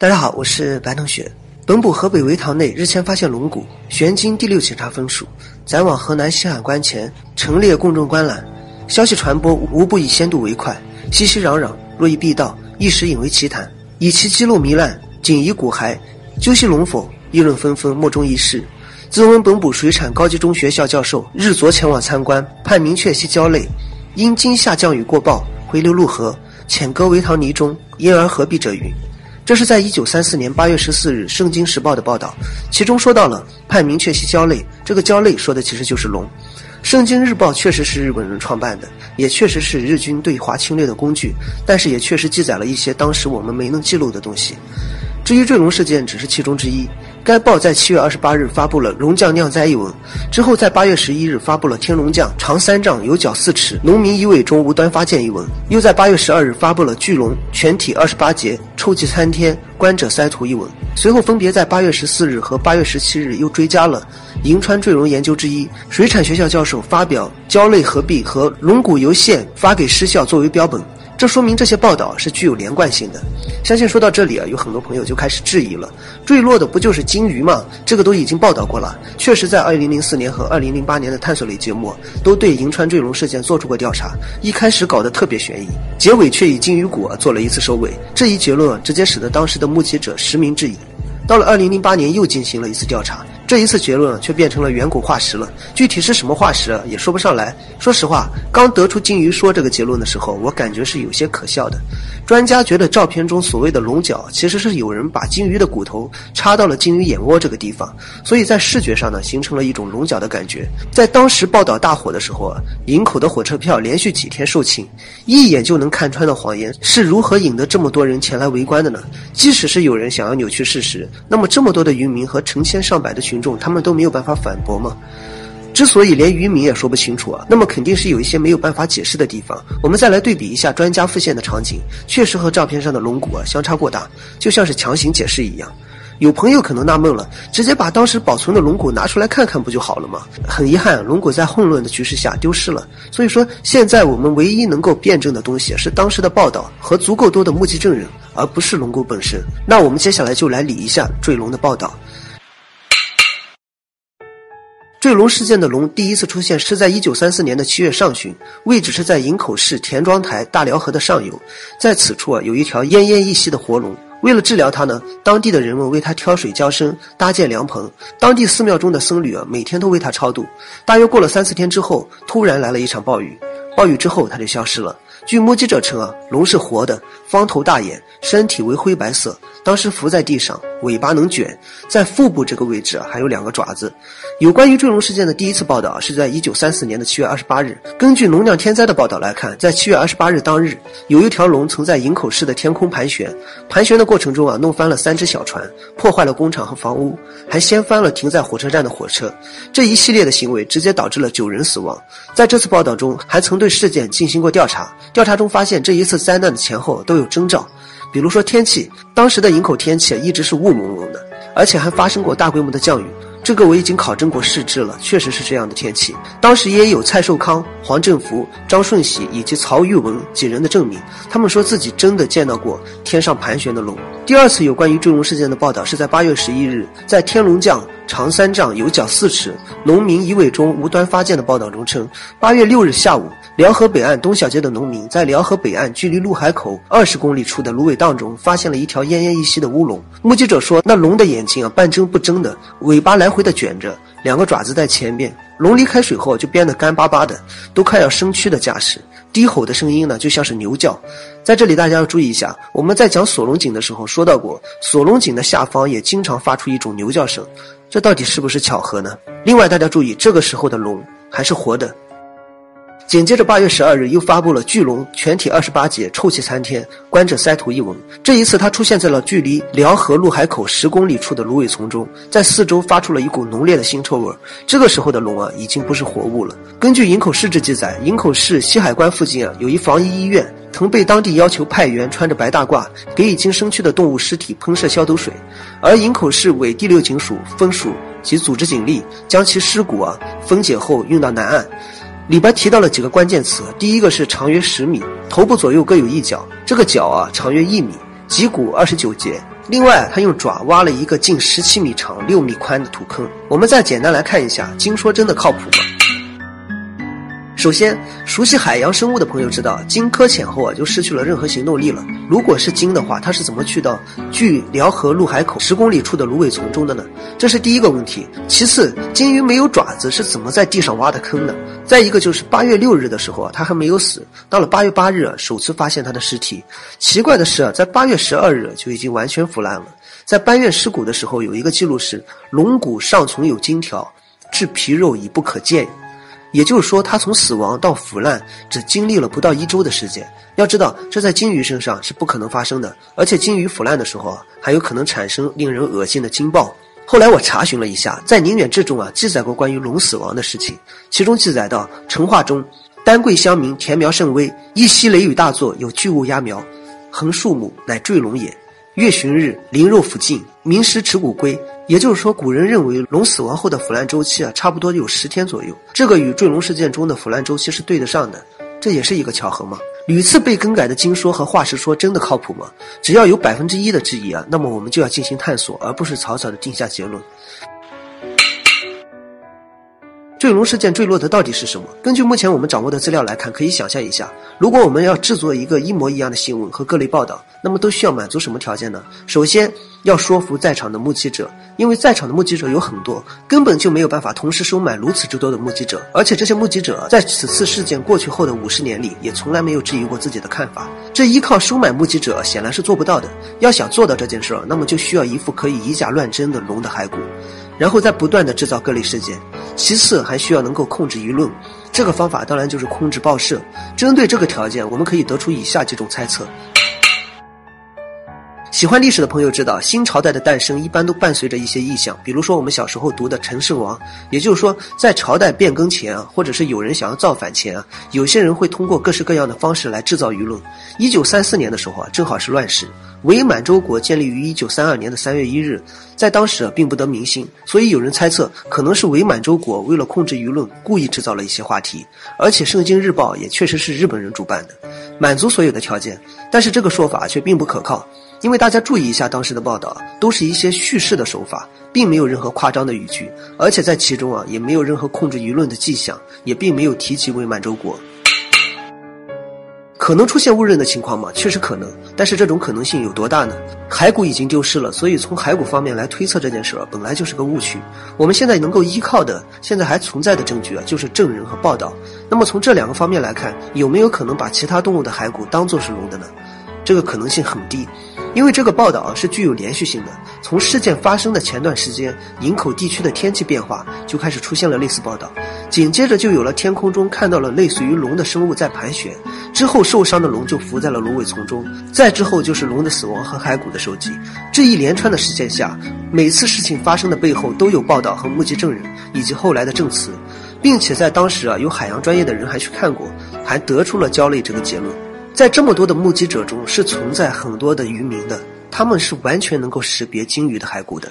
大家好，我是白同学。本部河北围塘内日前发现龙骨，悬经第六警察分署，载往河南西海关前，陈列公众观览。消息传播无不以先睹为快，熙熙攘攘，若一必到，一时引为奇谈。以其肌肉糜烂，仅疑骨骸，究其龙否？议论纷纷，莫衷一是。自闻本部水产高级中学校教授日昨前往参观，判明确系焦类，因今夏降雨过暴，回流入河，浅搁围塘泥中，因而何必者云。这是在一九三四年八月十四日《圣经时报》的报道，其中说到了判明确系胶类，这个胶类说的其实就是龙。《圣经日报》确实是日本人创办的，也确实是日军对华侵略的工具，但是也确实记载了一些当时我们没能记录的东西。至于坠龙事件，只是其中之一。该报在七月二十八日发布了龙将酿灾一文，之后在八月十一日发布了天龙将长三丈有角四尺，农民一尾中无端发箭一文，又在八月十二日发布了巨龙全体二十八节臭气参天，观者塞图一文。随后分别在八月十四日和八月十七日又追加了银川坠龙研究之一水产学校教授发表胶类合璧和龙骨油线发给师校作为标本。这说明这些报道是具有连贯性的。相信说到这里啊，有很多朋友就开始质疑了：坠落的不就是鲸鱼吗？这个都已经报道过了。确实，在二零零四年和二零零八年的探索类节目都对银川坠龙事件做出过调查。一开始搞得特别悬疑，结尾却以鲸鱼骨啊做了一次收尾。这一结论直接使得当时的目击者实名质疑。到了二零零八年，又进行了一次调查。这一次结论却变成了远古化石了，具体是什么化石也说不上来。说实话，刚得出金鱼说这个结论的时候，我感觉是有些可笑的。专家觉得照片中所谓的龙角，其实是有人把金鱼的骨头插到了金鱼眼窝这个地方，所以在视觉上呢，形成了一种龙角的感觉。在当时报道大火的时候啊，营口的火车票连续几天售罄，一眼就能看穿的谎言是如何引得这么多人前来围观的呢？即使是有人想要扭曲事实，那么这么多的渔民和成千上百的群。众他们都没有办法反驳吗？之所以连渔民也说不清楚啊，那么肯定是有一些没有办法解释的地方。我们再来对比一下专家复现的场景，确实和照片上的龙骨啊相差过大，就像是强行解释一样。有朋友可能纳闷了，直接把当时保存的龙骨拿出来看看不就好了吗？很遗憾，龙骨在混乱的局势下丢失了。所以说，现在我们唯一能够辩证的东西是当时的报道和足够多的目击证人，而不是龙骨本身。那我们接下来就来理一下坠龙的报道。坠龙事件的龙第一次出现是在一九三四年的七月上旬，位置是在营口市田庄台大辽河的上游，在此处啊有一条奄奄一息的活龙。为了治疗它呢，当地的人们为它挑水浇生，搭建凉棚。当地寺庙中的僧侣啊每天都为它超度。大约过了三四天之后，突然来了一场暴雨，暴雨之后它就消失了。据目击者称啊，龙是活的，方头大眼，身体为灰白色。当时伏在地上，尾巴能卷，在腹部这个位置啊还有两个爪子。有关于坠龙事件的第一次报道是在一九三四年的七月二十八日。根据龙酿天灾的报道来看，在七月二十八日当日，有一条龙曾在营口市的天空盘旋，盘旋的过程中啊弄翻了三只小船，破坏了工厂和房屋，还掀翻了停在火车站的火车。这一系列的行为直接导致了九人死亡。在这次报道中，还曾对事件进行过调查，调查中发现这一次灾难的前后都有征兆。比如说天气，当时的营口天气一直是雾蒙蒙的，而且还发生过大规模的降雨。这个我已经考证过试制了，确实是这样的天气。当时也有蔡寿康、黄振福、张顺喜以及曹玉文几人的证明，他们说自己真的见到过天上盘旋的龙。第二次有关于坠龙事件的报道是在八月十一日，在天龙将长三丈有角四尺，农民一尾中无端发箭的报道中称，八月六日下午。辽河北岸东小街的农民在辽河北岸距离陆海口二十公里处的芦苇荡中发现了一条奄奄一息的乌龙。目击者说，那龙的眼睛啊半睁不睁的，尾巴来回的卷着，两个爪子在前面。龙离开水后就变得干巴巴的，都快要生蛆的架势。低吼的声音呢，就像是牛叫。在这里，大家要注意一下，我们在讲锁龙井的时候说到过，锁龙井的下方也经常发出一种牛叫声。这到底是不是巧合呢？另外，大家注意，这个时候的龙还是活的。紧接着，八月十二日又发布了巨龙全体二十八节臭气参天，观者塞图一文。这一次，它出现在了距离辽河入海口十公里处的芦苇丛中，在四周发出了一股浓烈的腥臭味。这个时候的龙啊，已经不是活物了。根据营口市志记载，营口市西海关附近啊，有一防疫医院，曾被当地要求派员穿着白大褂，给已经生蛆的动物尸体喷射消毒水。而营口市委第六警署分署及组织警力，将其尸骨啊分解后运到南岸。李白提到了几个关键词，第一个是长约十米，头部左右各有一角，这个角啊长约一米，脊骨二十九节，另外，他用爪挖了一个近十七米长、六米宽的土坑。我们再简单来看一下，经说真的靠谱吗？首先，熟悉海洋生物的朋友知道，鲸搁浅后啊就失去了任何行动力了。如果是鲸的话，它是怎么去到距辽河入海口十公里处的芦苇丛中的呢？这是第一个问题。其次，鲸鱼没有爪子，是怎么在地上挖的坑呢？再一个就是八月六日的时候啊，它还没有死。到了八月八日，首次发现它的尸体。奇怪的是啊，在八月十二日就已经完全腐烂了。在搬运尸骨的时候，有一个记录是龙骨上存有金条，至皮肉已不可见。也就是说，它从死亡到腐烂只经历了不到一周的时间。要知道，这在鲸鱼身上是不可能发生的。而且，鲸鱼腐烂的时候啊，还有可能产生令人恶心的鲸爆。后来我查询了一下，在《宁远志》中啊，记载过关于龙死亡的事情。其中记载到，成化中，丹桂乡民田苗甚微，一夕雷雨大作，有巨物压苗，横树木，乃坠龙也。月旬日，鳞肉腐尽，明时持骨归。也就是说，古人认为龙死亡后的腐烂周期啊，差不多有十天左右。这个与坠龙事件中的腐烂周期是对得上的，这也是一个巧合吗？屡次被更改的经说和化石说真的靠谱吗？只要有百分之一的质疑啊，那么我们就要进行探索，而不是草草的定下结论。坠龙事件坠落的到底是什么？根据目前我们掌握的资料来看，可以想象一下，如果我们要制作一个一模一样的新闻和各类报道，那么都需要满足什么条件呢？首先要说服在场的目击者，因为在场的目击者有很多，根本就没有办法同时收买如此之多的目击者，而且这些目击者在此次事件过去后的五十年里，也从来没有质疑过自己的看法。这依靠收买目击者显然是做不到的。要想做到这件事儿，那么就需要一副可以以假乱真的龙的骸骨。然后再不断的制造各类事件，其次还需要能够控制舆论，这个方法当然就是控制报社。针对这个条件，我们可以得出以下几种猜测。喜欢历史的朋友知道，新朝代的诞生一般都伴随着一些异象，比如说我们小时候读的陈胜王。也就是说，在朝代变更前啊，或者是有人想要造反前啊，有些人会通过各式各样的方式来制造舆论。一九三四年的时候啊，正好是乱世，伪满洲国建立于一九三二年的三月一日，在当时啊并不得民心，所以有人猜测，可能是伪满洲国为了控制舆论，故意制造了一些话题。而且《圣经日报》也确实是日本人主办的，满足所有的条件。但是这个说法却并不可靠。因为大家注意一下当时的报道，都是一些叙事的手法，并没有任何夸张的语句，而且在其中啊，也没有任何控制舆论的迹象，也并没有提及伪满洲国。可能出现误认的情况吗？确实可能，但是这种可能性有多大呢？骸骨已经丢失了，所以从骸骨方面来推测这件事儿，本来就是个误区。我们现在能够依靠的，现在还存在的证据啊，就是证人和报道。那么从这两个方面来看，有没有可能把其他动物的骸骨当作是龙的呢？这个可能性很低。因为这个报道是具有连续性的，从事件发生的前段时间，营口地区的天气变化就开始出现了类似报道，紧接着就有了天空中看到了类似于龙的生物在盘旋，之后受伤的龙就伏在了芦苇丛中，再之后就是龙的死亡和骸骨的收集。这一连串的事件下，每次事情发生的背后都有报道和目击证人以及后来的证词，并且在当时啊，有海洋专业的人还去看过，还得出了胶类这个结论。在这么多的目击者中，是存在很多的渔民的，他们是完全能够识别鲸鱼的骸骨的。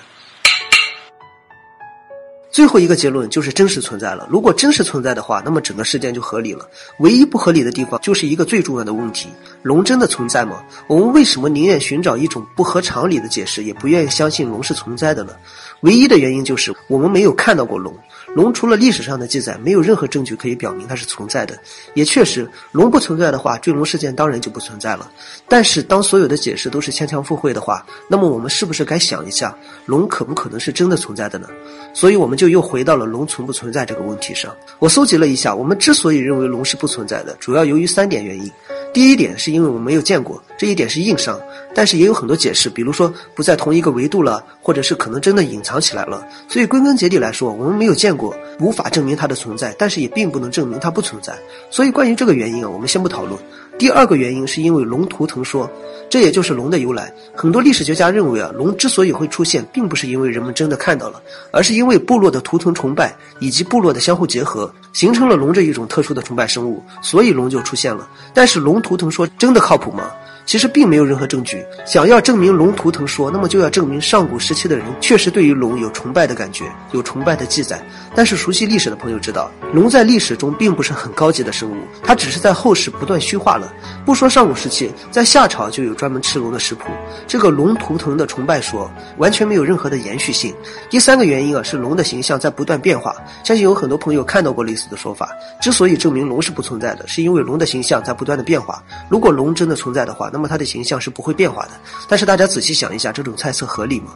最后一个结论就是真实存在了。如果真实存在的话，那么整个事件就合理了。唯一不合理的地方就是一个最重要的问题：龙真的存在吗？我们为什么宁愿寻找一种不合常理的解释，也不愿意相信龙是存在的呢？唯一的原因就是我们没有看到过龙。龙除了历史上的记载，没有任何证据可以表明它是存在的。也确实，龙不存在的话，坠龙事件当然就不存在了。但是，当所有的解释都是牵强附会的话，那么我们是不是该想一下，龙可不可能是真的存在的呢？所以，我们就又回到了龙存不存在这个问题上。我搜集了一下，我们之所以认为龙是不存在的，主要由于三点原因。第一点是因为我们没有见过，这一点是硬伤，但是也有很多解释，比如说不在同一个维度了，或者是可能真的隐藏起来了。所以归根结底来说，我们没有见过，无法证明它的存在，但是也并不能证明它不存在。所以关于这个原因啊，我们先不讨论。第二个原因是因为龙图腾说，这也就是龙的由来。很多历史学家认为啊，龙之所以会出现，并不是因为人们真的看到了，而是因为部落的图腾崇拜以及部落的相互结合，形成了龙这一种特殊的崇拜生物，所以龙就出现了。但是龙图图腾说真的靠谱吗？其实并没有任何证据。想要证明龙图腾说，那么就要证明上古时期的人确实对于龙有崇拜的感觉，有崇拜的记载。但是熟悉历史的朋友知道，龙在历史中并不是很高级的生物，它只是在后世不断虚化了。不说上古时期，在夏朝就有专门吃龙的食谱。这个龙图腾的崇拜说完全没有任何的延续性。第三个原因啊，是龙的形象在不断变化。相信有很多朋友看到过类似的说法。之所以证明龙是不存在的，是因为龙的形象在不断的变化。如果龙真的存在的话，那那么它的形象是不会变化的。但是大家仔细想一下，这种猜测合理吗？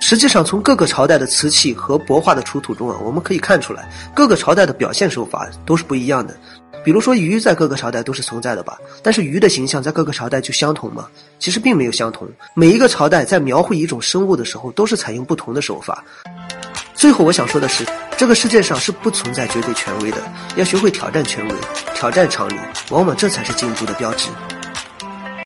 实际上，从各个朝代的瓷器和帛画的出土中啊，我们可以看出来，各个朝代的表现手法都是不一样的。比如说鱼在各个朝代都是存在的吧，但是鱼的形象在各个朝代就相同吗？其实并没有相同。每一个朝代在描绘一种生物的时候，都是采用不同的手法。最后我想说的是，这个世界上是不存在绝对权威的，要学会挑战权威，挑战常理，往往这才是进步的标志。